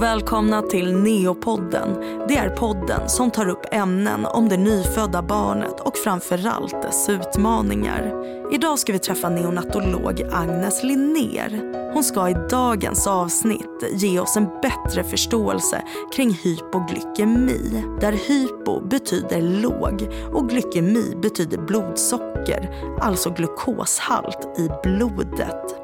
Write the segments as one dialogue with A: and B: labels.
A: och välkomna till Neopodden. Det är podden som tar upp ämnen om det nyfödda barnet och framförallt dess utmaningar. Idag ska vi träffa neonatolog Agnes Linnér. Hon ska i dagens avsnitt ge oss en bättre förståelse kring hypoglykemi. Där hypo betyder låg och glykemi betyder blodsocker, alltså glukoshalt i blodet.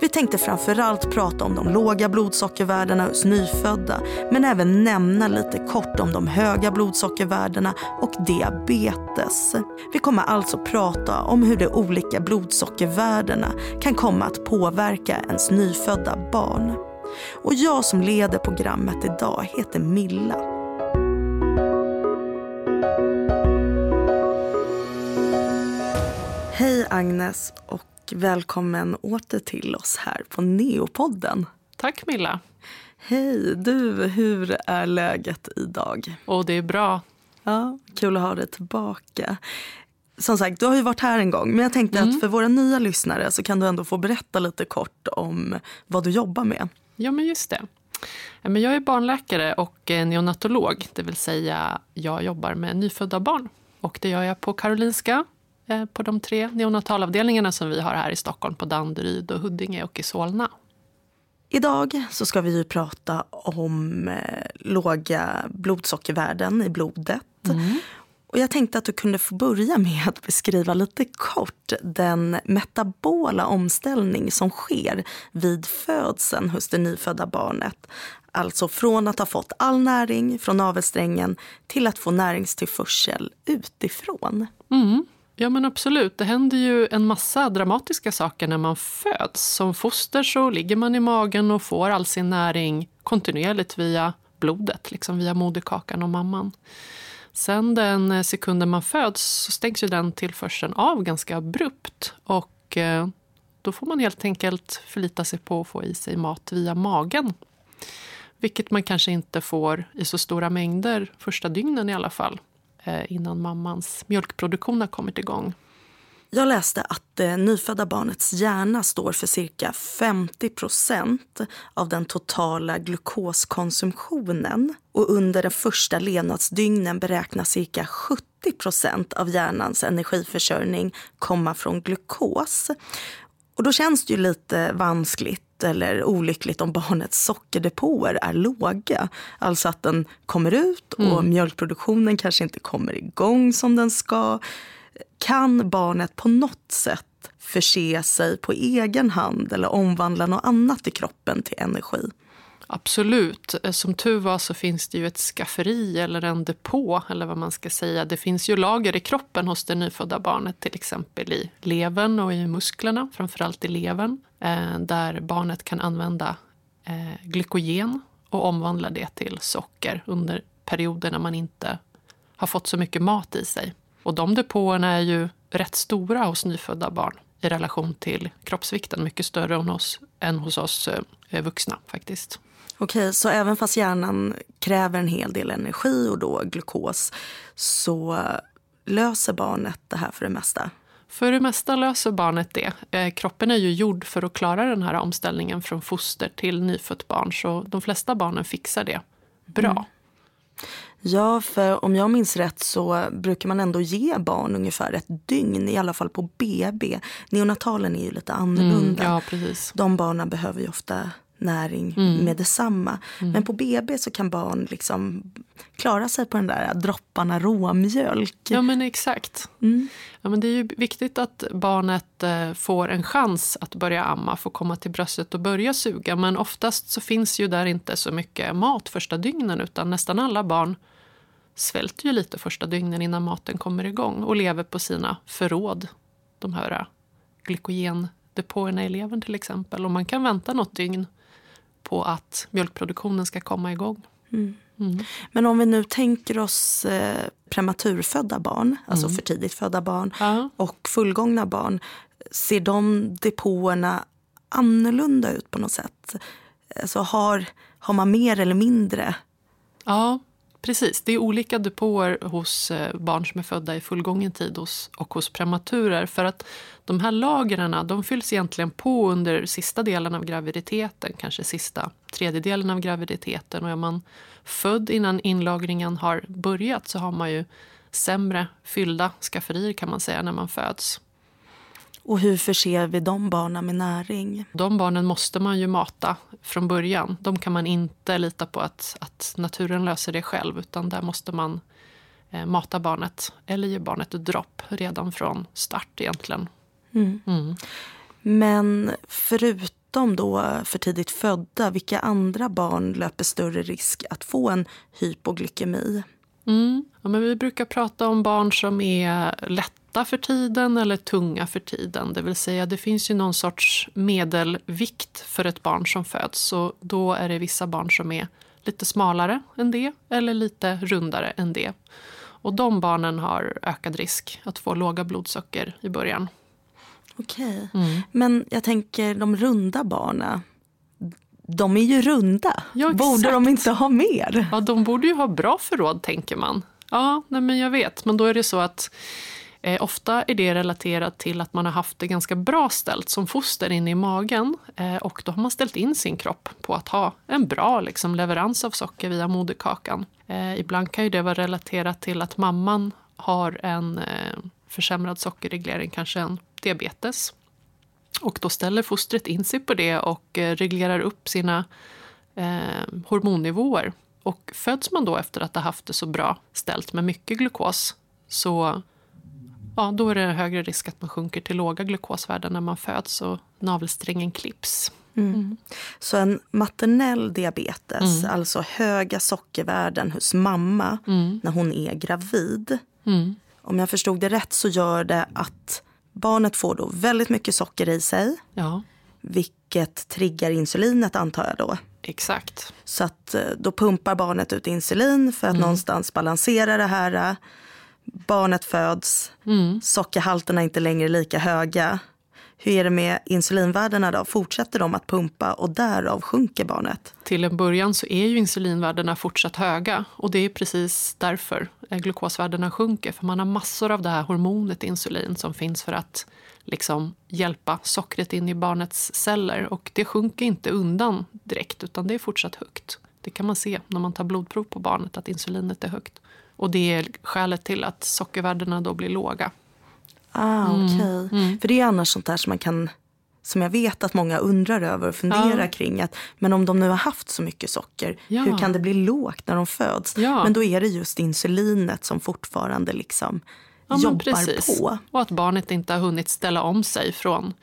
A: Vi tänkte framförallt prata om de låga blodsockervärdena hos nyfödda men även nämna lite kort om de höga blodsockervärdena och diabetes. Vi kommer alltså prata om hur de olika blodsockervärdena kan komma att påverka ens nyfödda barn. Och jag som leder programmet idag heter Milla. Hej Agnes och välkommen åter till oss här på Neopodden.
B: Tack Milla.
A: Hej, du, hur är läget idag?
B: Och det är bra.
A: Ja, kul att ha dig tillbaka. Som sagt, du har ju varit här en gång, men jag tänkte mm. att för våra nya lyssnare så kan du ändå få berätta lite kort om vad du jobbar med.
B: Ja, men just det. Jag är barnläkare och neonatolog, det vill säga jag jobbar med nyfödda barn. Och det gör jag på Karolinska på de tre neonatalavdelningarna som vi har här i Stockholm, på Danderyd, och Huddinge och i Solna.
A: Idag så ska vi prata om eh, låga blodsockervärden i blodet. Mm. Och jag tänkte att du kunde få börja med att beskriva lite kort den metabola omställning som sker vid födseln hos det nyfödda barnet. Alltså från att ha fått all näring från navelsträngen till att få näringstillförsel utifrån.
B: Mm. Ja men absolut, det händer ju en massa dramatiska saker när man föds. Som foster så ligger man i magen och får all sin näring kontinuerligt via blodet, liksom via moderkakan och mamman. Sen den eh, sekunden man föds så stängs ju den tillförseln av ganska abrupt. Och eh, då får man helt enkelt förlita sig på att få i sig mat via magen. Vilket man kanske inte får i så stora mängder första dygnen i alla fall. Eh, innan mammans mjölkproduktion har kommit igång.
A: Jag läste att det nyfödda barnets hjärna står för cirka 50% av den totala glukoskonsumtionen. Och under de första levnadsdygnen beräknas cirka 70% av hjärnans energiförsörjning komma från glukos. Och då känns det ju lite vanskligt eller olyckligt om barnets sockerdepåer är låga. Alltså att den kommer ut och mm. mjölkproduktionen kanske inte kommer igång som den ska. Kan barnet på något sätt förse sig på egen hand eller omvandla något annat i kroppen till energi?
B: Absolut. Eh, som tur var så finns det ju ett skafferi eller en depå eller vad man ska säga. Det finns ju lager i kroppen hos det nyfödda barnet, till exempel i levern och i musklerna, framförallt i levern, eh, där barnet kan använda eh, glykogen och omvandla det till socker under perioder när man inte har fått så mycket mat i sig. Och de depåerna är ju rätt stora hos nyfödda barn i relation till kroppsvikten, mycket större än hos, än hos oss eh, vuxna faktiskt.
A: Okej, så även fast hjärnan kräver en hel del energi och då glukos så löser barnet det här för det mesta?
B: För det mesta löser barnet det. Eh, kroppen är ju gjord för att klara den här omställningen från foster till nyfött barn så de flesta barnen fixar det bra. Mm.
A: Ja, för om jag minns rätt så brukar man ändå ge barn ungefär ett dygn, i alla fall på BB. Neonatalen är ju lite annorlunda.
B: Mm, ja, precis.
A: De barnen behöver ju ofta näring mm. med detsamma. Mm. Men på BB så kan barn liksom klara sig på den där dropparna råmjölk.
B: Ja men exakt. Mm. Ja, men det är ju viktigt att barnet eh, får en chans att börja amma, få komma till bröstet och börja suga. Men oftast så finns ju där inte så mycket mat första dygnen utan nästan alla barn svälter ju lite första dygnen innan maten kommer igång och lever på sina förråd. De här glykogendepåerna i levern till exempel. Och man kan vänta något dygn på att mjölkproduktionen ska komma igång. Mm.
A: Mm. Men om vi nu tänker oss eh, prematurfödda barn, alltså mm. för tidigt födda barn ja. och fullgångna barn. Ser de depåerna annorlunda ut på något sätt? Alltså har, har man mer eller mindre?
B: Ja, Precis, det är olika depåer hos eh, barn som är födda i fullgången tid och hos prematurer. För att de här lagren de fylls egentligen på under sista delen av graviditeten, kanske sista tredjedelen av graviditeten. Och är man född innan inlagringen har börjat så har man ju sämre fyllda skafferier kan man säga när man föds.
A: Och hur förser vi de barnen med näring?
B: De barnen måste man ju mata från början. De kan man inte lita på att, att naturen löser det själv utan där måste man eh, mata barnet eller ge barnet ett dropp redan från start egentligen.
A: Mm. Mm. Men förutom då för tidigt födda, vilka andra barn löper större risk att få en hypoglykemi?
B: Mm. Ja, men vi brukar prata om barn som är lätta för tiden eller tunga för tiden. Det vill säga det finns ju någon sorts medelvikt för ett barn som föds. Så då är det vissa barn som är lite smalare än det eller lite rundare än det. Och de barnen har ökad risk att få låga blodsocker i början.
A: Okej. Mm. Men jag tänker de runda barnen. De är ju runda. Ja, borde de inte ha mer?
B: Ja, de borde ju ha bra förråd, tänker man. Ja, nej, men jag vet. Men då är det så att eh, ofta är det relaterat till att man har haft det ganska bra ställt som foster inne i magen. Eh, och då har man ställt in sin kropp på att ha en bra liksom, leverans av socker via moderkakan. Eh, ibland kan ju det vara relaterat till att mamman har en eh, försämrad sockerreglering, kanske en diabetes. Och då ställer fostret in sig på det och eh, reglerar upp sina eh, hormonnivåer. Och föds man då efter att ha haft det så bra ställt med mycket glukos så ja, då är det högre risk att man sjunker till låga glukosvärden när man föds och navelsträngen klipps. Mm. Mm.
A: Så en maternell diabetes, mm. alltså höga sockervärden hos mamma mm. när hon är gravid. Mm. Om jag förstod det rätt så gör det att Barnet får då väldigt mycket socker i sig.
B: Ja.
A: Vilket triggar insulinet antar jag då.
B: Exakt.
A: Så att eh, då pumpar barnet ut insulin för att mm. någonstans balansera det här. Barnet föds, mm. sockerhalterna är inte längre lika höga. Hur är det med insulinvärdena då? Fortsätter de att pumpa och därav sjunker barnet?
B: Till en början så är ju insulinvärdena fortsatt höga och det är precis därför glukosvärdena sjunker. För man har massor av det här hormonet insulin som finns för att liksom hjälpa sockret in i barnets celler och det sjunker inte undan direkt utan det är fortsatt högt. Det kan man se när man tar blodprov på barnet att insulinet är högt. Och det är skälet till att sockervärdena då blir låga.
A: Ah, mm, okay. Mm. För det är annars sånt där som man kan som jag vet att många undrar över och funderar ja. kring. Att, men om de nu har haft så mycket socker, ja. hur kan det bli lågt när de föds? Ja. Men då är det just insulinet som fortfarande liksom jobbar på.
B: Och att barnet inte har hunnit ställa om sig från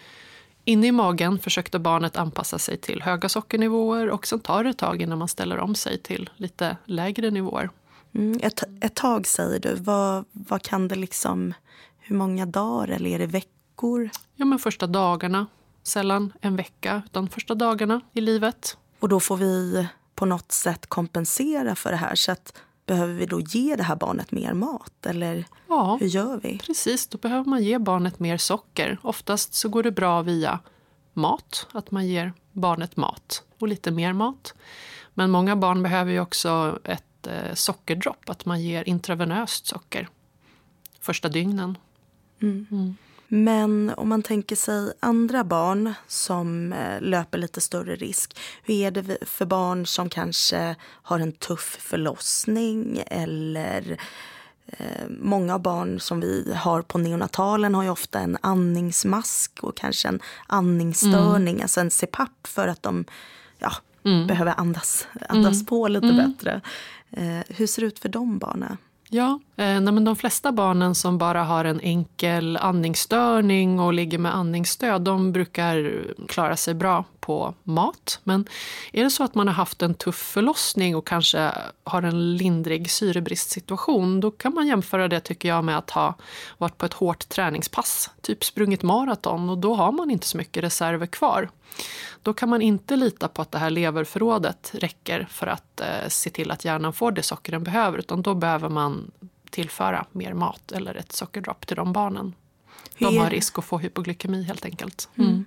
B: Inne i magen försökte barnet anpassa sig till höga sockernivåer och sen tar det ett tag innan man ställer om sig till lite lägre nivåer.
A: Mm, ett, ett tag säger du. Vad, vad kan det liksom hur många dagar eller är det veckor?
B: Ja, men första dagarna. Sällan en vecka, utan första dagarna i livet.
A: Och då får vi på något sätt kompensera för det här. Så att, behöver vi då ge det här barnet mer mat? Eller ja, hur gör vi?
B: Precis, då behöver man ge barnet mer socker. Oftast så går det bra via mat, att man ger barnet mat och lite mer mat. Men många barn behöver ju också ett eh, sockerdropp, att man ger intravenöst socker första dygnen.
A: Mm. Mm. Men om man tänker sig andra barn som eh, löper lite större risk. Hur är det för barn som kanske har en tuff förlossning eller eh, Många barn som vi har på neonatalen har ju ofta en andningsmask och kanske en andningsstörning, mm. alltså en CPAP för att de ja, mm. behöver andas, andas mm. på lite mm. bättre. Eh, hur ser det ut för de barnen?
B: Ja, eh, men de flesta barnen som bara har en enkel andningsstörning och ligger med andningsstöd, de brukar klara sig bra på mat. Men är det så att man har haft en tuff förlossning och kanske har en lindrig syrebristsituation, då kan man jämföra det tycker jag med att ha varit på ett hårt träningspass, typ sprungit maraton och då har man inte så mycket reserver kvar. Då kan man inte lita på att det här leverförrådet räcker för att eh, se till att hjärnan får det socker den behöver, utan då behöver man tillföra mer mat eller ett sockerdropp till de barnen. De har risk att få hypoglykemi helt enkelt. Mm.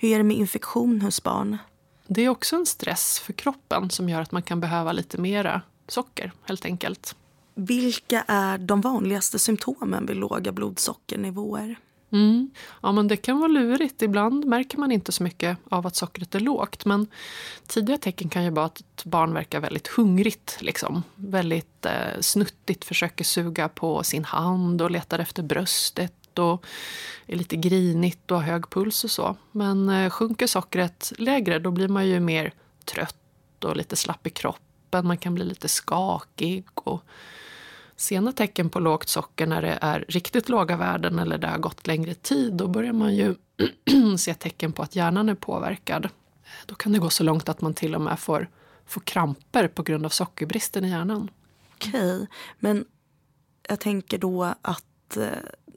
A: Hur är det med infektion hos barn?
B: Det är också en stress för kroppen som gör att man kan behöva lite mera socker helt enkelt.
A: Vilka är de vanligaste symptomen vid låga blodsockernivåer?
B: Mm. Ja, men det kan vara lurigt. Ibland märker man inte så mycket av att sockret är lågt. Men tidiga tecken kan ju vara att ett barn verkar väldigt hungrigt. Liksom. Väldigt eh, snuttigt, försöker suga på sin hand och letar efter bröstet och är lite grinigt och har hög puls och så. Men eh, sjunker sockret lägre då blir man ju mer trött och lite slapp i kroppen. Man kan bli lite skakig och sena tecken på lågt socker när det är riktigt låga värden eller det har gått längre tid, då börjar man ju se tecken på att hjärnan är påverkad. Då kan det gå så långt att man till och med får, får kramper på grund av sockerbristen i hjärnan.
A: Okej, men jag tänker då att eh,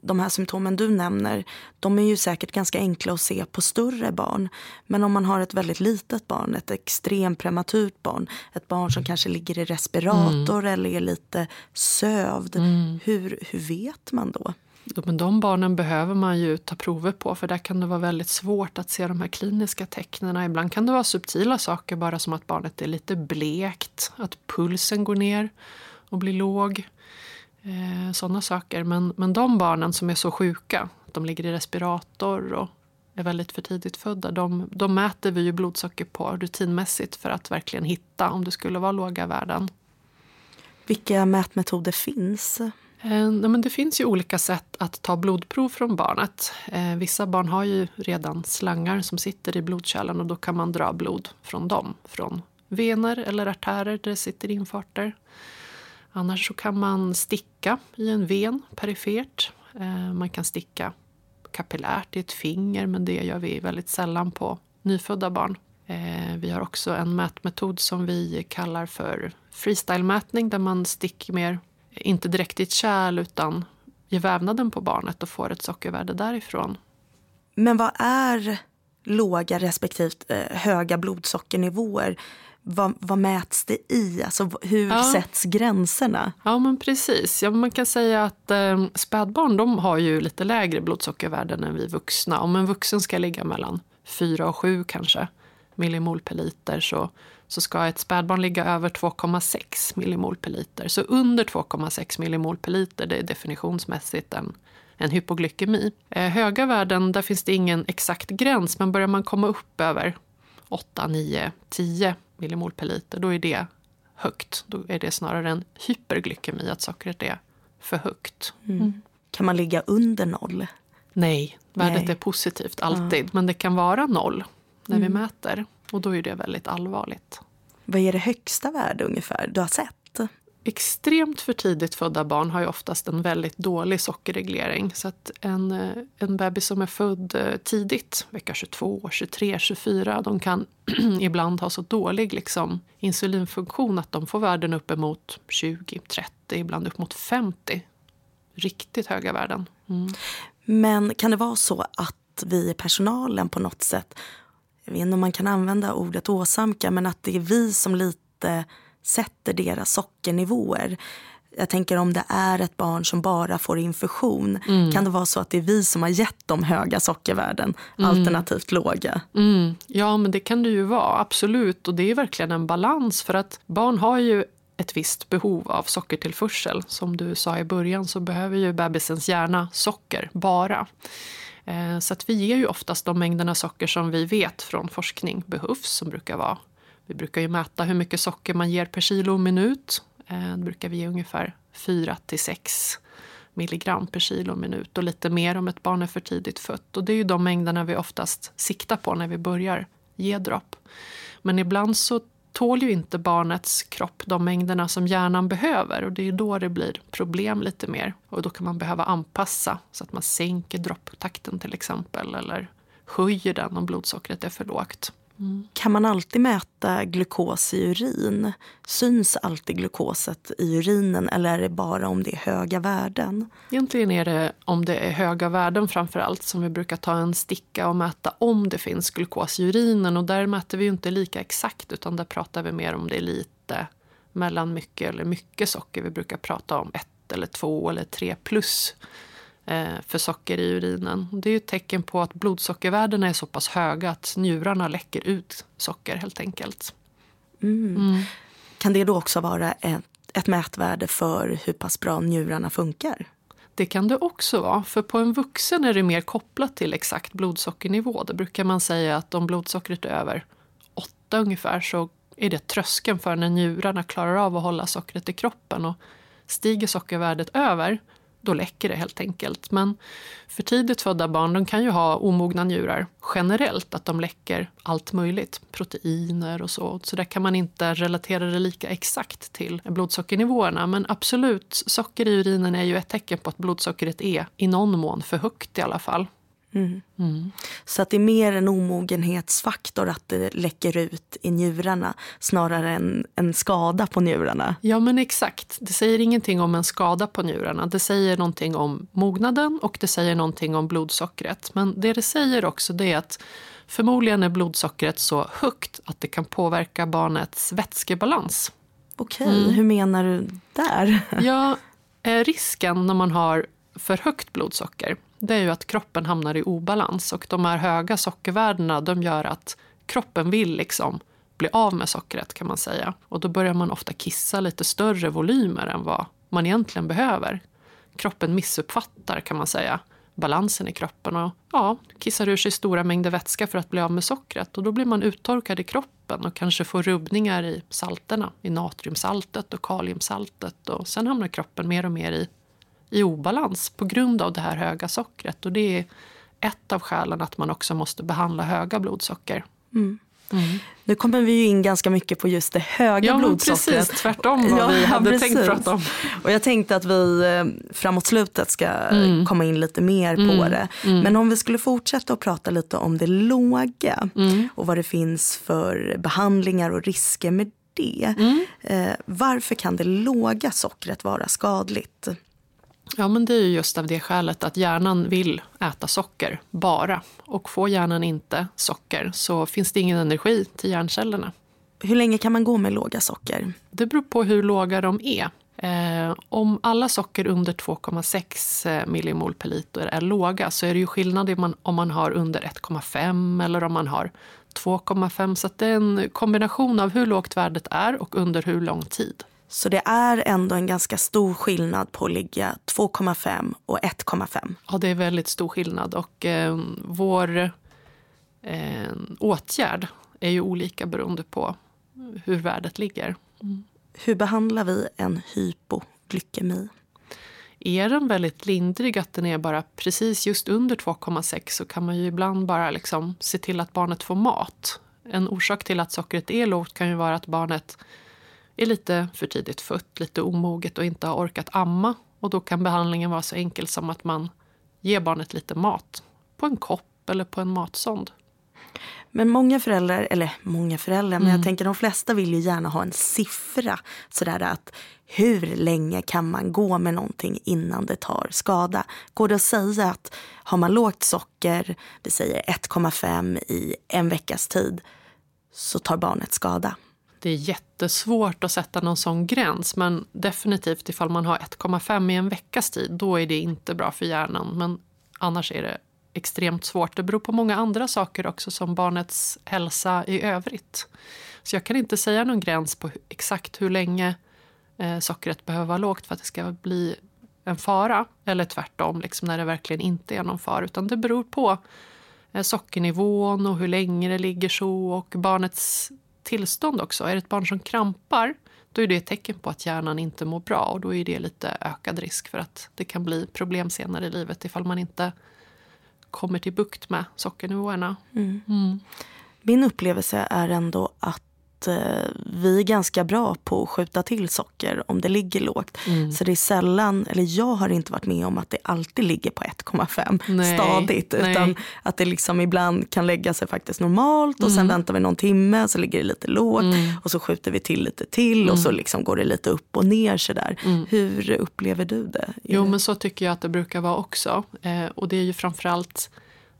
A: de här symptomen du nämner, de är ju säkert ganska enkla att se på större barn. Men om man har ett väldigt litet barn, ett extremt prematurt barn, ett barn som kanske ligger i respirator mm. eller är lite sövd, mm. hur, hur vet man då?
B: Men de barnen behöver man ju ta prover på för där kan det vara väldigt svårt att se de här kliniska tecknen. Ibland kan det vara subtila saker, bara som att barnet är lite blekt, att pulsen går ner och blir låg eh, sådana saker. Men, men de barnen som är så sjuka, de ligger i respirator och är väldigt för tidigt födda, de, de mäter vi ju blodsocker på rutinmässigt för att verkligen hitta om det skulle vara låga värden.
A: Vilka mätmetoder finns?
B: Eh, men det finns ju olika sätt att ta blodprov från barnet. Eh, vissa barn har ju redan slangar som sitter i blodkärlen och då kan man dra blod från dem. Från vener eller artärer där det sitter infarter. Annars så kan man sticka i en ven perifert. Eh, man kan sticka kapillärt i ett finger men det gör vi väldigt sällan på nyfödda barn. Eh, vi har också en mätmetod som vi kallar för freestyle-mätning där man sticker mer, inte direkt i ett kärl utan i vävnaden på barnet och får ett sockervärde därifrån.
A: Men vad är låga respektive eh, höga blodsockernivåer? Vad, vad mäts det i? Alltså, hur ja. sätts gränserna?
B: Ja, men precis. Ja, man kan säga att eh, spädbarn de har ju lite lägre blodsockervärden än vi vuxna. Om en vuxen ska ligga mellan 4 och 7 kanske millimol per liter så, så ska ett spädbarn ligga över 2,6 millimol per liter. Så under 2,6 millimol per liter det är definitionsmässigt en, en hypoglykemi. Eh, höga värden, där finns det ingen exakt gräns men börjar man komma upp över 8, 9, 10 millimol per liter, då är det högt. Då är det snarare en hyperglykemi, att sockret är för högt.
A: Mm. mm. Kan man ligga under noll?
B: Nej, värdet Nej. är positivt alltid. Ja. Men det kan vara noll när mm. vi mäter. Och då är det väldigt allvarligt.
A: Vad är det högsta värde ungefär du har sett?
B: Extremt för tidigt födda barn har ju oftast en väldigt dålig sockerreglering. Så att en, eh, en bebis som är född eh, tidigt, vecka 22, 23, 24, de kan ibland ha så dålig liksom, insulinfunktion att de får värden uppemot 20, 30, ibland upp mot 50. Riktigt höga värden. Mm.
A: Men kan det vara så att vi i personalen på något sätt, jag vet inte om man kan använda ordet åsamka, men att det är vi som lite sätter deras sockernivåer. Jag tänker om det är ett barn som bara får infusion, mm. kan det vara så att det är vi som har gett dem höga sockervärden, mm. alternativt låga?
B: Mm. Ja, men det kan det ju vara, absolut. Och det är verkligen en balans, för att barn har ju ett visst behov av sockertillförsel. Som du sa i början så behöver ju bebisens hjärna socker, bara. Eh, så att vi ger ju oftast de mängderna socker som vi vet från forskning behövs, som brukar vara vi brukar ju mäta hur mycket socker man ger per kilo och minut. Eh, det brukar vi ge ungefär 4 till 6 milligram per kilo och minut och lite mer om ett barn är för tidigt fött. Och det är ju de mängderna vi oftast siktar på när vi börjar ge dropp. Men ibland så tål ju inte barnets kropp de mängderna som hjärnan behöver och det är då det blir problem lite mer. Och då kan man behöva anpassa så att man sänker dropptakten till exempel eller höjer den om blodsockret är för lågt.
A: Kan man alltid mäta glukos i urin? Syns alltid glukoset i urinen eller är det bara om det är höga värden?
B: Egentligen är det om det är höga värden framför allt som vi brukar ta en sticka och mäta om det finns glukos i urinen. Och där mäter vi inte lika exakt utan där pratar vi mer om det är lite mellan mycket eller mycket socker. Vi brukar prata om ett eller två eller tre plus för socker i urinen. Det är ett tecken på att blodsockervärdena är så pass höga att njurarna läcker ut socker helt enkelt.
A: Mm. Mm. Kan det då också vara ett, ett mätvärde för hur pass bra njurarna funkar?
B: Det kan det också vara, för på en vuxen är det mer kopplat till exakt blodsockernivå. Det brukar man säga att om blodsockret är över 8 ungefär så är det tröskeln för när njurarna klarar av att hålla sockret i kroppen. Och stiger sockervärdet över, då läcker det helt enkelt. Men för tidigt födda barn de kan ju ha omogna njurar generellt, att de läcker allt möjligt, proteiner och så. Så där kan man inte relatera det lika exakt till blodsockernivåerna. Men absolut, socker i urinen är ju ett tecken på att blodsockret är i någon mån för högt i alla fall.
A: Mm. Mm. Så att det är mer en omogenhetsfaktor att det läcker ut i njurarna snarare än en skada på njurarna.
B: Ja men exakt. Det säger ingenting om en skada på njurarna. Det säger någonting om mognaden och det säger någonting om blodsockret. Men det det säger också det är att förmodligen är blodsockret så högt att det kan påverka barnets vätskebalans.
A: Okej, mm. hur menar du där?
B: Ja, eh, risken när man har för högt blodsocker det är ju att kroppen hamnar i obalans. Och de här höga sockervärdena de gör att kroppen vill liksom bli av med sockret kan man säga. Och då börjar man ofta kissa lite större volymer än vad man egentligen behöver. Kroppen missuppfattar kan man säga balansen i kroppen och ja, kissar ur sig stora mängder vätska för att bli av med sockret. Och då blir man uttorkad i kroppen och kanske får rubbningar i salterna, i natriumsaltet och kaliumsaltet. Och sen hamnar kroppen mer och mer i i obalans på grund av det här höga sockret. Och det är ett av skälen att man också måste behandla höga blodsocker.
A: Mm. Mm. Nu kommer vi in ganska mycket på just det höga
B: ja,
A: blodsockret.
B: Precis, tvärtom vad ja, vi hade precis. tänkt prata om.
A: Och jag tänkte att vi eh, framåt slutet ska mm. komma in lite mer på mm. det. Mm. Men om vi skulle fortsätta att prata lite om det låga mm. och vad det finns för behandlingar och risker med det. Eh, varför kan det låga sockret vara skadligt?
B: Ja, men det är just av det skälet att hjärnan vill äta socker bara. Och får hjärnan inte socker så finns det ingen energi till hjärncellerna.
A: Hur länge kan man gå med låga socker?
B: Det beror på hur låga de är. Eh, om alla socker under 2,6 eh, millimol per liter är låga så är det ju skillnad om man har under 1,5 eller om man har 2,5. Så det är en kombination av hur lågt värdet är och under hur lång tid.
A: Så det är ändå en ganska stor skillnad på att ligga 2,5 och 1,5.
B: Ja, det är väldigt stor skillnad. Och eh, vår eh, åtgärd är ju olika beroende på hur värdet ligger. Mm.
A: Hur behandlar vi en hypoglykemi?
B: Är den väldigt lindrig, att den är bara precis just under 2,6 så kan man ju ibland bara liksom se till att barnet får mat. En orsak till att sockret är lågt kan ju vara att barnet är lite för tidigt fött, lite omoget och inte har orkat amma. Och då kan behandlingen vara så enkel som att man ger barnet lite mat på en kopp eller på en matsond.
A: Men många föräldrar, eller många föräldrar, mm. men jag mm. tänker de flesta vill ju gärna ha en siffra. Sådär att hur länge kan man gå med någonting innan det tar skada? Går det att säga att har man lågt socker, vi säger 1,5 i en veckas tid, så tar barnet skada?
B: Det är jättesvårt att sätta någon sån gräns. Men definitivt ifall man har 1,5 i en veckas tid, då är det inte bra för hjärnan. Men annars är det extremt svårt. Det beror på många andra saker också, som barnets hälsa i övrigt. Så jag kan inte säga någon gräns på exakt hur länge eh, sockret behöver vara lågt för att det ska bli en fara. Eller tvärtom, liksom när det verkligen inte är någon fara. Utan det beror på eh, sockernivån och hur länge det ligger så och barnets tillstånd också. Är det ett barn som krampar då är det ett tecken på att hjärnan inte mår bra och då är det lite ökad risk för att det kan bli problem senare i livet ifall man inte kommer till bukt med sockernivåerna. Mm. Mm.
A: Min upplevelse är ändå att eh, vi är ganska bra på att skjuta till socker om det ligger lågt. Mm. Så det är sällan, eller jag har inte varit med om att det alltid ligger på 1,5 stadigt. Nej. Utan att det liksom ibland kan lägga sig faktiskt normalt och mm. sen väntar vi någon timme så ligger det lite lågt mm. och så skjuter vi till lite till och så mm. liksom går det lite upp och ner sådär. Mm. Hur upplever du det?
B: Jo men så tycker jag att det brukar vara också. Eh, och det är ju framförallt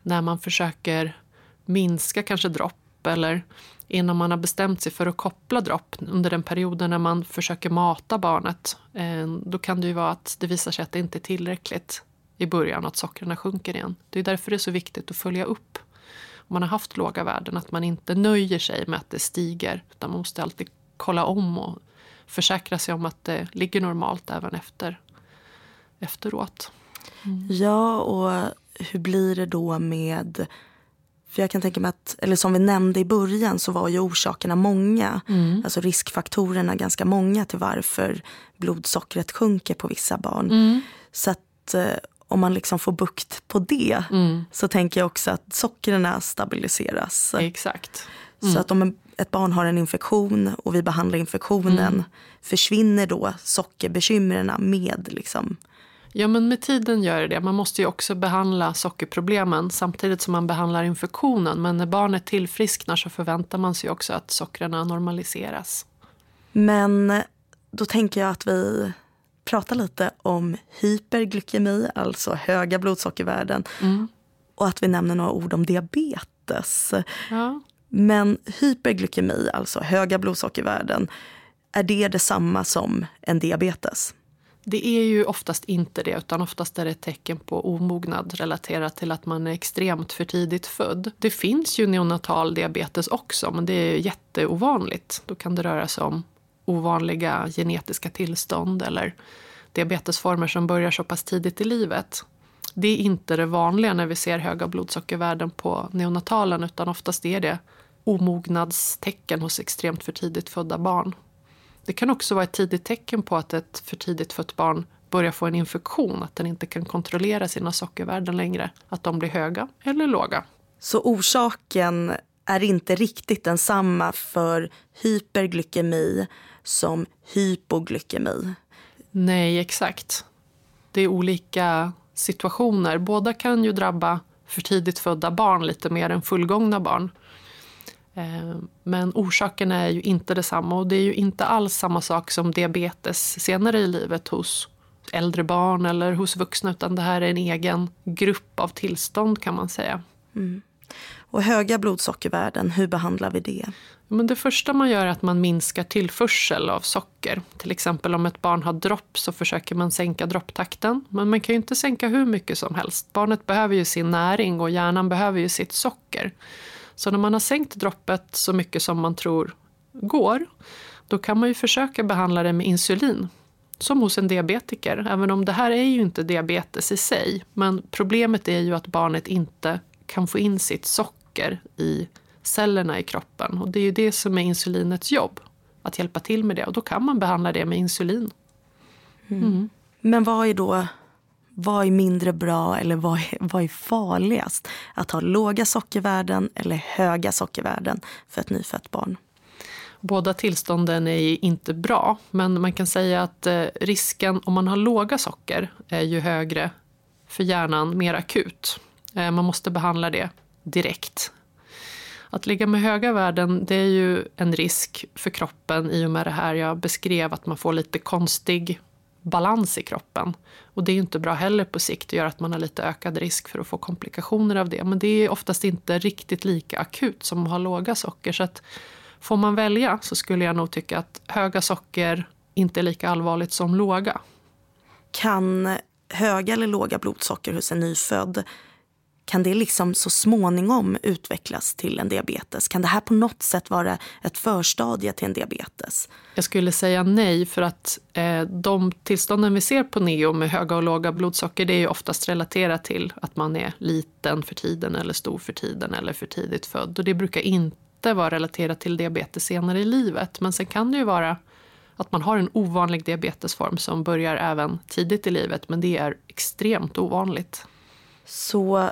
B: när man försöker minska kanske dropp eller innan man har bestämt sig för att koppla dropp under den perioden när man försöker mata barnet. Eh, då kan det ju vara att det visar sig att det inte är tillräckligt i början, att sockren sjunker igen. Det är därför det är så viktigt att följa upp om man har haft låga värden, att man inte nöjer sig med att det stiger, utan man måste alltid kolla om och försäkra sig om att det ligger normalt även efter, efteråt.
A: Mm. Ja, och hur blir det då med för jag kan tänka mig att, eller som vi nämnde i början så var ju orsakerna många. Mm. Alltså riskfaktorerna ganska många till varför blodsockret sjunker på vissa barn. Mm. Så att eh, om man liksom får bukt på det mm. så tänker jag också att sockerna stabiliseras.
B: Exakt.
A: Så mm. att om ett barn har en infektion och vi behandlar infektionen mm. försvinner då sockerbekymren med liksom
B: Ja, men med tiden gör det det. Man måste ju också behandla sockerproblemen samtidigt som man behandlar infektionen. Men när barnet tillfrisknar så förväntar man sig också att sockren normaliseras.
A: Men då tänker jag att vi pratar lite om hyperglykemi, alltså höga blodsockervärden. Mm. Och att vi nämner några ord om diabetes. Ja. Men hyperglykemi, alltså höga blodsockervärden, är det detsamma som en diabetes?
B: Det är ju oftast inte det, utan oftast är det ett tecken på omognad relaterat till att man är extremt för tidigt född. Det finns ju neonatal diabetes också, men det är jätteovanligt. Då kan det röra sig om ovanliga genetiska tillstånd eller diabetesformer som börjar så pass tidigt i livet. Det är inte det vanliga när vi ser höga blodsockervärden på neonatalen, utan oftast är det omognadstecken hos extremt för tidigt födda barn. Det kan också vara ett tidigt tecken på att ett för tidigt fött barn börjar få en infektion, att den inte kan kontrollera sina sockervärden längre, att de blir höga eller låga.
A: Så orsaken är inte riktigt densamma för hyperglykemi som hypoglykemi?
B: Nej, exakt. Det är olika situationer. Båda kan ju drabba för tidigt födda barn lite mer än fullgångna barn. Eh, men orsaken är ju inte detsamma och det är ju inte alls samma sak som diabetes senare i livet hos äldre barn eller hos vuxna utan det här är en egen grupp av tillstånd kan man säga. Mm.
A: Och höga blodsockervärden, hur behandlar vi det?
B: Men det första man gör är att man minskar tillförsel av socker. Till exempel om ett barn har dropp så försöker man sänka dropptakten. Men man kan ju inte sänka hur mycket som helst. Barnet behöver ju sin näring och hjärnan behöver ju sitt socker. Så när man har sänkt droppet så mycket som man tror går, då kan man ju försöka behandla det med insulin. Som hos en diabetiker, även om det här är ju inte diabetes i sig. Men problemet är ju att barnet inte kan få in sitt socker i cellerna i kroppen. Och det är ju det som är insulinets jobb, att hjälpa till med det. Och då kan man behandla det med insulin.
A: Mm. Mm. Men vad är då vad är mindre bra eller vad är, vad är farligast? Att ha låga sockervärden eller höga sockervärden för ett nyfött barn?
B: Båda tillstånden är inte bra, men man kan säga att eh, risken om man har låga socker är ju högre för hjärnan mer akut. Eh, man måste behandla det direkt. Att ligga med höga värden det är ju en risk för kroppen i och med det här jag beskrev, att man får lite konstig balans i kroppen. Och det är inte bra heller på sikt, det gör att man har lite ökad risk för att få komplikationer av det. Men det är oftast inte riktigt lika akut som att ha låga socker. Så att får man välja så skulle jag nog tycka att höga socker inte är lika allvarligt som låga.
A: Kan höga eller låga blodsocker hos en nyfödd kan det liksom så småningom utvecklas till en diabetes? Kan det här på något sätt vara ett förstadie till en diabetes?
B: Jag skulle säga nej, för att eh, de tillstånden vi ser på neo med höga och låga blodsocker det är oftast relaterat till att man är liten för tiden eller stor för tiden eller för tidigt född. Och det brukar inte vara relaterat till diabetes senare i livet. Men sen kan det ju vara att man har en ovanlig diabetesform som börjar även tidigt i livet, men det är extremt ovanligt.
A: Så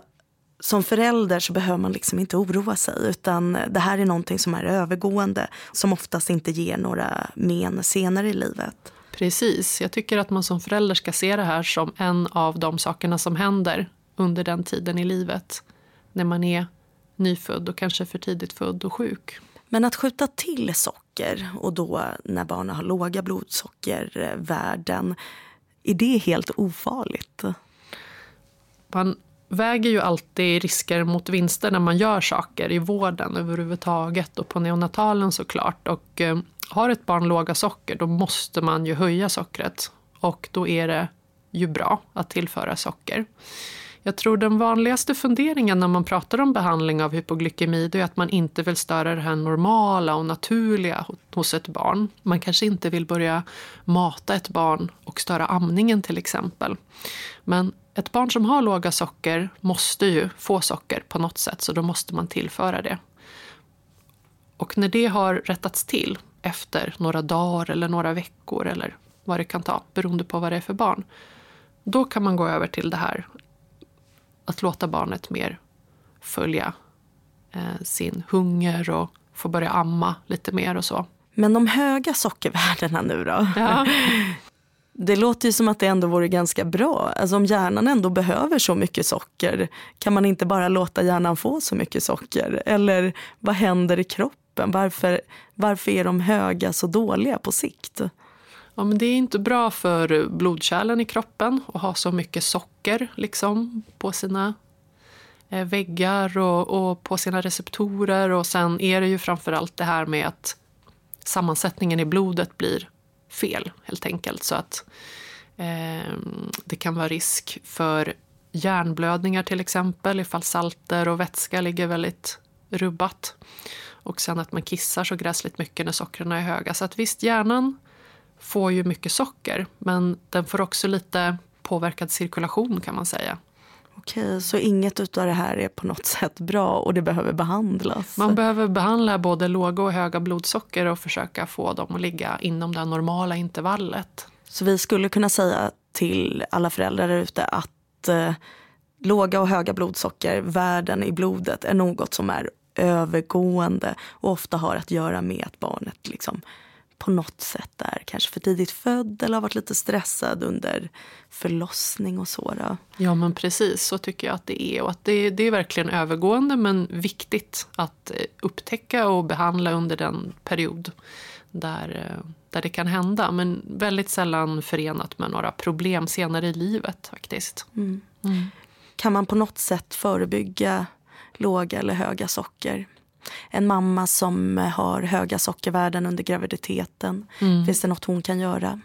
A: som förälder så behöver man liksom inte oroa sig utan det här är någonting som är övergående som oftast inte ger några men senare i livet.
B: Precis, jag tycker att man som förälder ska se det här som en av de sakerna som händer under den tiden i livet när man är nyfödd och kanske för tidigt född och sjuk.
A: Men att skjuta till socker och då när barnen har låga blodsockervärden, är det helt ofarligt?
B: Man väger ju alltid risker mot vinster när man gör saker i vården överhuvudtaget och på neonatalen såklart. Och eh, har ett barn låga socker då måste man ju höja sockret och då är det ju bra att tillföra socker. Jag tror den vanligaste funderingen när man pratar om behandling av hypoglykemi är att man inte vill störa det här normala och naturliga hos ett barn. Man kanske inte vill börja mata ett barn och störa amningen till exempel. Men ett barn som har låga socker måste ju få socker på något sätt så då måste man tillföra det. Och när det har rättats till efter några dagar eller några veckor eller vad det kan ta beroende på vad det är för barn. Då kan man gå över till det här att låta barnet mer följa eh, sin hunger och få börja amma lite mer och så.
A: Men de höga sockervärdena nu då?
B: Ja.
A: Det låter ju som att det ändå vore ganska bra. Alltså om hjärnan ändå behöver så mycket socker, kan man inte bara låta hjärnan få så mycket socker? Eller vad händer i kroppen? Varför, varför är de höga så dåliga på sikt?
B: Ja, men det är inte bra för blodkärlen i kroppen att ha så mycket socker liksom, på sina eh, väggar och, och, på sina receptorer. Och sen är det ju framförallt det här med att sammansättningen i blodet blir fel helt enkelt. Så att eh, det kan vara risk för hjärnblödningar till exempel ifall salter och vätska ligger väldigt rubbat. Och sen att man kissar så gräsligt mycket när sockren är höga. Så att visst, hjärnan får ju mycket socker men den får också lite påverkad cirkulation kan man säga.
A: Okej, så inget av det här är på något sätt bra och det behöver behandlas?
B: Man behöver behandla både låga och höga blodsocker och försöka få dem att ligga inom det normala intervallet.
A: Så vi skulle kunna säga till alla föräldrar ute att eh, låga och höga blodsockervärden i blodet är något som är övergående och ofta har att göra med att barnet liksom på något sätt är kanske för tidigt född eller har varit lite stressad under förlossning och så. Då.
B: Ja men precis, så tycker jag att det är. Och att det, det är verkligen övergående men viktigt att eh, upptäcka och behandla under den period där, eh, där det kan hända. Men väldigt sällan förenat med några problem senare i livet faktiskt.
A: Mm. Mm. Kan man på något sätt förebygga låga eller höga socker? En mamma som har höga sockervärden under graviditeten. Mm. Finns det något hon kan göra?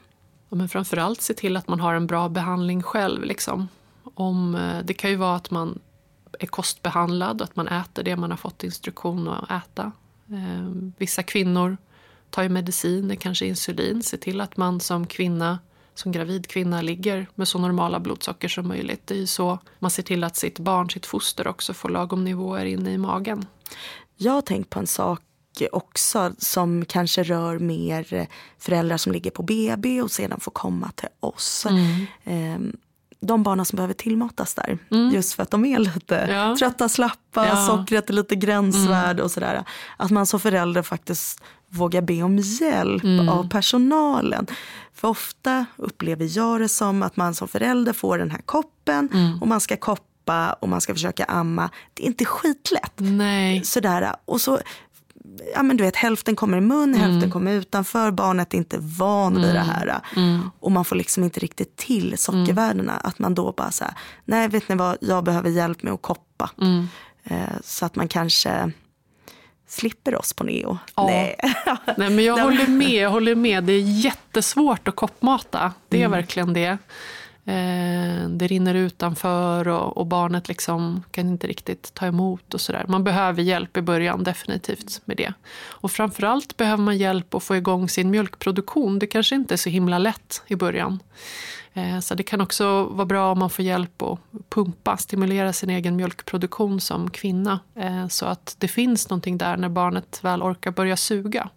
B: Ja, men framförallt se till att man har en bra behandling själv. Liksom. Om, eh, det kan ju vara att man är kostbehandlad, att man äter det man har fått instruktion att äta. Eh, vissa kvinnor tar ju medicin, kanske insulin. Se till att man som kvinna som gravid kvinna ligger med så normala blodsocker som möjligt. Det är ju så man ser till att sitt barn, sitt foster också får lagom nivåer inne i magen.
A: Jag har tänkt på en sak också som kanske rör mer föräldrar som ligger på BB och sedan får komma till oss. Mm. Ehm, de barnen som behöver tillmatas där. Mm. Just för att de är lite ja. trötta, slappa, ja. sockret är lite gränsvärd mm. och sådär. Att man som förälder faktiskt vågar be om hjälp mm. av personalen. För ofta upplever jag det som att man som förälder får den här koppen mm. och man ska koppa pappa och man ska försöka amma. Det är inte skitlätt.
B: Nej.
A: Sådär. Och så, ja men du vet hälften kommer i mun, mm. hälften kommer utanför. Barnet är inte van vid mm. det här. Mm. Och man får liksom inte riktigt till sockervärdena. Mm. Att man då bara säger, nej vet ni vad, jag behöver hjälp med att koppa.
B: Mm.
A: Eh, så att man kanske slipper oss på neo.
B: Ja. Nej. Nej men jag håller med, jag håller med. Det är jättesvårt att koppmata. Det är mm. verkligen det. Eh, det rinner utanför och, och, barnet liksom kan inte riktigt ta emot. och så där. Man behöver hjälp i början, definitivt med det. Och framförallt behöver man hjälp att få igång sin mjölkproduktion. Det kanske inte är så himla lätt i början. Eh, så det kan också vara bra om man får hjälp att pumpa, stimulera sin egen mjölkproduktion som kvinna. Eh, så att det finns någonting där när barnet väl orkar börja suga.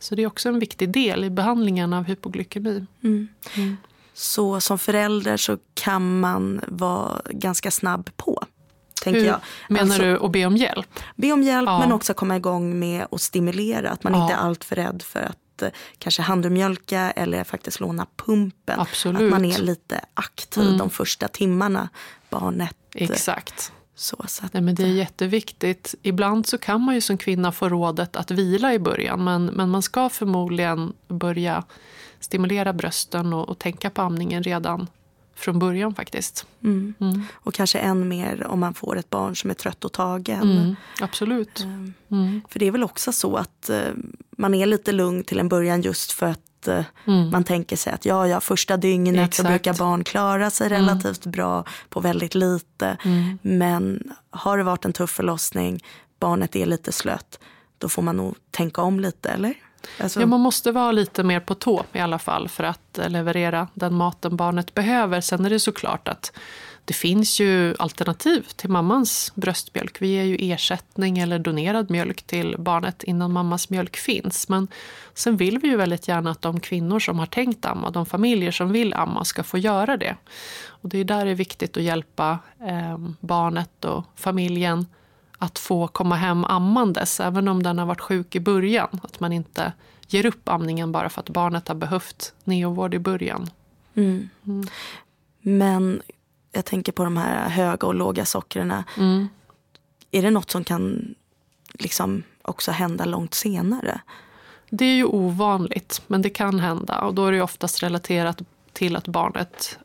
B: Så det är också en viktig del i behandlingen av hypoglykemi.
A: Mm. Mm. Så som förälder så kan man vara ganska snabb på.
B: Hur jag. menar alltså, du att be om hjälp?
A: Be om hjälp ja. men också komma igång med att stimulera. Att man ja. inte är alltför rädd för att eh, kanske handmjölka eller faktiskt låna pumpen.
B: Absolut.
A: Att man är lite aktiv mm. de första timmarna barnet
B: eh, Exakt.
A: Så, så att,
B: Nej, men det är jätteviktigt. Ibland så kan man ju som kvinna få rådet att vila i början men, men man ska förmodligen börja stimulera brösten och, och tänka på amningen redan från början faktiskt.
A: Mm. Mm. Och kanske än mer om man får ett barn som är trött och tagen. Mm.
B: Absolut.
A: Mm. För det är väl också så att uh, man är lite lugn till en början just för att eh, man tänker sig att ja, ja, första dygnet
B: Exakt.
A: så brukar barn klara sig relativt bra på väldigt lite. Men har det varit en tuff förlossning, barnet är lite slött, då får man nog tänka om lite, eller? Alltså,
B: Ja, man måste vara lite mer på tå i alla fall för att eh, leverera den maten barnet behöver. Sen är det såklart att det finns ju alternativ till mammans bröstmjölk. Vi ger ju ersättning eller donerad mjölk till barnet innan mammas mjölk finns. Men sen vill vi ju väldigt gärna att de kvinnor som har tänkt amma, de familjer som vill amma, ska få göra det. Och det är där det är viktigt att hjälpa eh, barnet och familjen att få komma hem ammandes, även om den har varit sjuk i början. Att man inte ger upp amningen bara för att barnet har behövt neovård i början.
A: mm. Men jag tänker på de här höga och låga sockerna.
B: Mm.
A: Är det något som kan liksom också hända långt senare?
B: Det är ju ovanligt, men det kan hända. Och då är det oftast relaterat till att barnet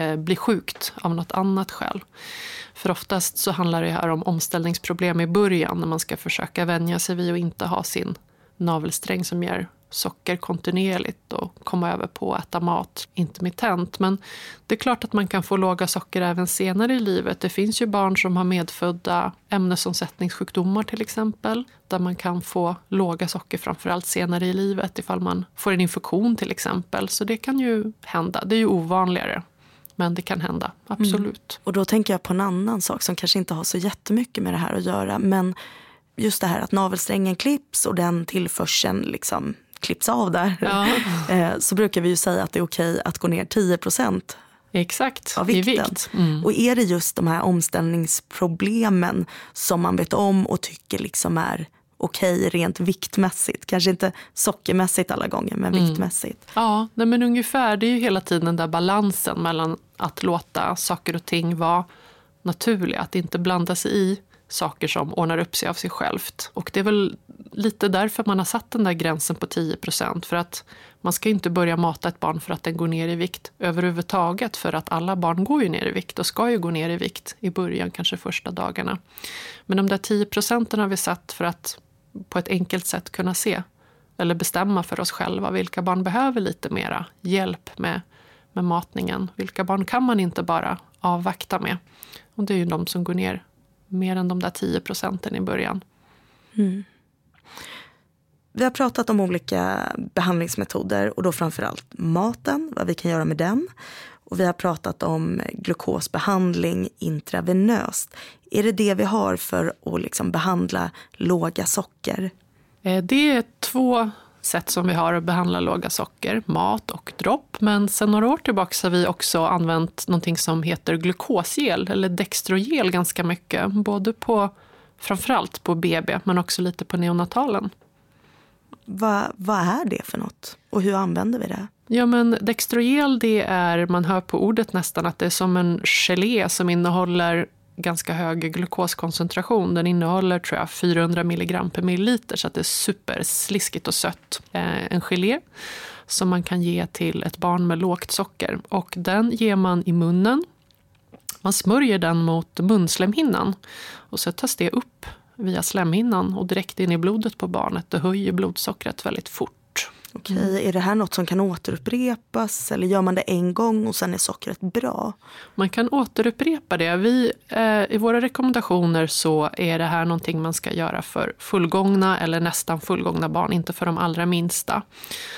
B: Eh, blir sjukt av något annat skäl. För oftast så handlar det här om omställningsproblem i början när man ska försöka vänja sig vid att inte ha sin navelsträng som ger socker kontinuerligt och komma över på att äta mat intermittent. Men det är klart att man kan få låga socker även senare i livet. Det finns ju barn som har medfödda ämnesomsättningssjukdomar till exempel. Där man kan få låga socker framförallt senare i livet ifall man får en infektion till exempel. Så det kan ju hända. Det är ju ovanligare. Men det kan hända, absolut.
A: Och då tänker jag på en annan sak som kanske inte har så jättemycket med det här att göra. Men just det här att navelsträngen klipps och den tillförseln liksom klipps av där.
B: Ja.
A: Eh, Så brukar vi ju säga att det är okej att gå ner 10 procent
B: Exakt,
A: av
B: i
A: vikten.
B: vikt. Mm.
A: Och är det just de här omställningsproblemen som man vet om och tycker liksom är okej rent viktmässigt. Kanske inte sockermässigt alla gånger men
B: Mm.
A: viktmässigt.
B: Ja, nej men ungefär. Det är ju hela tiden den där balansen mellan att låta saker och ting vara naturliga, att inte blanda sig i saker som ordnar upp sig av sig självt. Och det är väl lite därför man har satt den där gränsen på 10% För att man ska inte börja mata ett barn för att den går ner i vikt överhuvudtaget. För att alla barn går ju ner i vikt och ska ju gå ner i vikt i början, kanske första dagarna. Men de där 10 procenten har vi satt för att på ett enkelt sätt kunna se eller bestämma för oss själva vilka barn behöver lite mera hjälp med, med matningen. Vilka barn kan man inte bara avvakta med? Och det är ju de som går ner mer än de där 10 procenten i början.
A: Vi har pratat om olika behandlingsmetoder och då framförallt maten, vad vi kan göra med den. Och vi har pratat om glukosbehandling intravenöst. Är det det vi har för att liksom behandla låga socker?
B: Eh, Det är två sätt som vi har att behandla låga socker, mat och dropp. Men sedan några år tillbaka har vi också använt någonting som heter glukosgel eller dextrogel ganska mycket. Både på, framförallt på BB men också lite på neonatalen.
A: Vad, vad är det för något? Och hur använder vi det?
B: Ja, men Dextrogel, det är, man hör på ordet nästan att det är som en gelé som innehåller ganska hög glukoskoncentration. Den innehåller tror jag 400 milligram per milliliter så att det är supersliskigt och sött. Eh, en gelé som man kan ge till ett barn med lågt socker. Och den ger man i munnen. Man smörjer den mot munslemhinnan och så tas det upp via slemhinnan och direkt in i blodet på barnet Det höjer blodsockret väldigt fort.
A: Okej, är det här något som kan återupprepas eller gör man det en gång och sen är sockret bra?
B: Man kan återupprepa det. Vi, eh, I våra rekommendationer så är det här någonting man ska göra för fullgångna eller nästan fullgångna barn, inte för de allra minsta.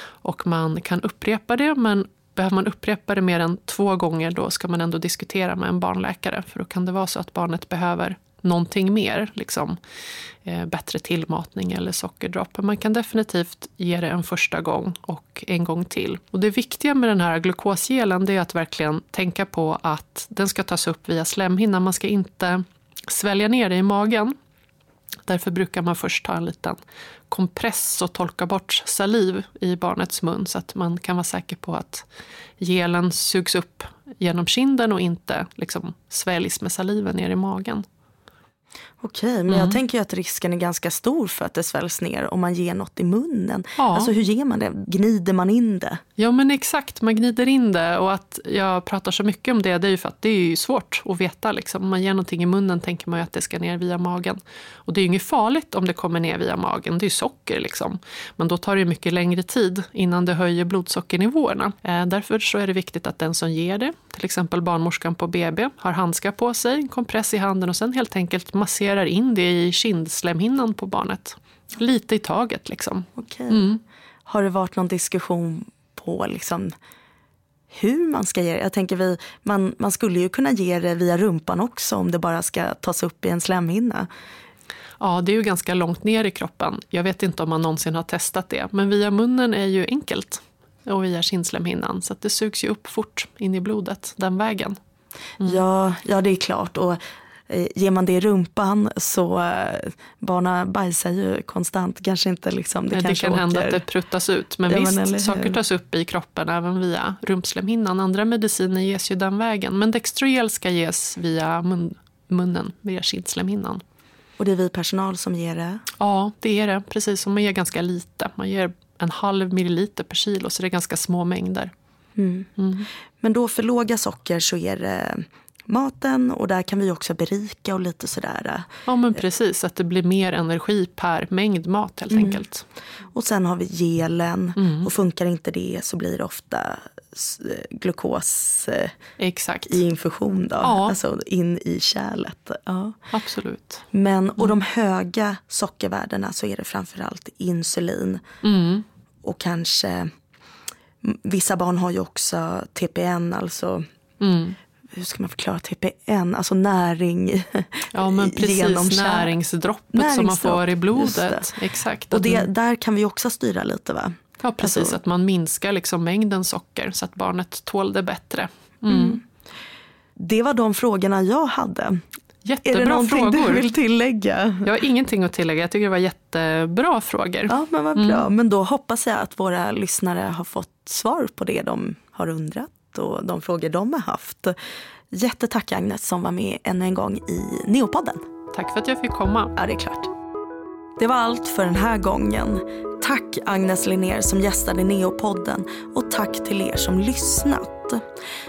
B: Och man kan upprepa det, men behöver man upprepa det mer än två gånger då ska man ändå diskutera med en barnläkare. För då kan det vara så att barnet behöver någonting mer, liksom eh, bättre tillmatning eller sockerdropp. Men man kan definitivt ge det en första gång och en gång till. Och det viktiga med den här glukosgelen är att verkligen tänka på att den ska tas upp via slemhinnan. Man ska inte svälja ner det i magen. Därför brukar man först ta en liten kompress och tolka bort saliv i barnets mun så att man kan vara säker på att gelen sugs upp genom kinden och inte liksom sväljs med saliven ner i magen.
A: Okej, men
B: Mm.
A: jag tänker att risken är ganska stor för att det sväljs ner om man ger något i munnen.
B: Ja.
A: Alltså hur ger man det? Gnider man in det?
B: Ja men exakt, man gnider in det och att jag pratar så mycket om det, det är ju för att det är svårt att veta. Liksom. Om man ger någonting i munnen tänker man att det ska ner via magen. Och det är ju inget farligt om det kommer ner via magen, det är ju socker liksom. Men då tar det mycket längre tid innan det höjer blodsockernivåerna. Eh, därför så är det viktigt att den som ger det, till exempel barnmorskan på BB, har handskar på sig, kompress i handen och sen helt enkelt masserar in det i kindslemhinnan på barnet. Lite i taget liksom.
A: Okej. Mm. Har det varit någon diskussion på liksom hur man ska ge det. Jag tänker vi, man, man skulle ju kunna ge det via rumpan också om det bara ska tas upp i en slemhinna.
B: Ja, det är ju ganska långt ner i kroppen. Jag vet inte om man någonsin har testat det. Men via munnen är ju enkelt. Och via kindslemhinnan. Så det sugs ju upp fort in i blodet den vägen.
A: Mm. Ja, ja, det är klart. Och ger man det i rumpan så eh, barnen bajsar ju konstant. Kanske inte liksom,
B: det, det kan åker. hända att det pruttas ut. Men ja, visst, men saker tas upp i kroppen även via rumpslemhinnan. Andra mediciner ges ju den vägen. Men Dextroel ska ges via mun, munnen, via kindslemhinnan.
A: Och det är vi personal som ger det?
B: Ja, det är det. Precis som man ger ganska lite. Man ger en halv milliliter per kilo, så det är ganska små mängder.
A: Mm. Mm. Men då för låga socker så är det maten och där kan vi också berika och lite sådär.
B: Ja men precis, att det blir mer energi per mängd mat helt mm. enkelt.
A: Och sen har vi gelen mm. och funkar inte det så blir det ofta glukos eh,
B: Exakt.
A: i infusion då, ja. alltså in i kärlet. Ja.
B: Absolut.
A: Men, och de höga sockervärdena så är det framförallt insulin mm. och kanske Vissa barn har ju också TPN, alltså mm hur ska man förklara TPN, alltså näring
B: Ja men precis, näringsdroppet som man får i blodet. Exakt.
A: Och det, där kan vi också styra lite va?
B: Ja precis, alltså, att man minskar liksom mängden socker så att barnet tål det bättre. Mm. Mm.
A: Det var de frågorna jag hade.
B: Jättebra
A: är det någonting
B: frågor.
A: du vill tillägga?
B: Jag har ingenting att tillägga. Jag tycker det var jättebra frågor.
A: Ja, men vad bra. Mm. Men då hoppas jag att våra lyssnare har fått svar på det de har undrat och de frågor de har haft. Jättetack Agnes som var med ännu en gång i Neopodden.
B: Tack för att jag fick komma.
A: Ja, det är klart. Det var allt för den här gången. Tack Agnes Linnér som gästade Neopodden och tack till er som lyssnat.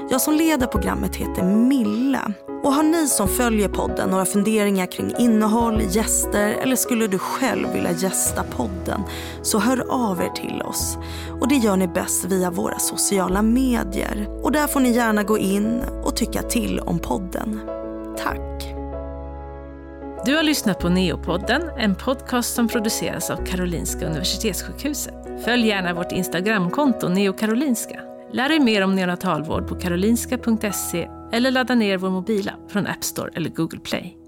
A: Jag som leder programmet heter Milla. Och har ni som följer podden några funderingar kring innehåll, gäster eller skulle du själv vilja gästa podden så hör av er till oss. Och det gör ni bäst via våra sociala medier. Och där får ni gärna gå in och tycka till om podden. Tack!
C: Du har lyssnat på Neopodden, en podcast som produceras av Karolinska Universitetssjukhuset. Följ gärna vårt Instagramkonto neokarolinska. Lär dig mer om neonatalvård på karolinska.se eller ladda ner vår mobila från App Store eller Google Play.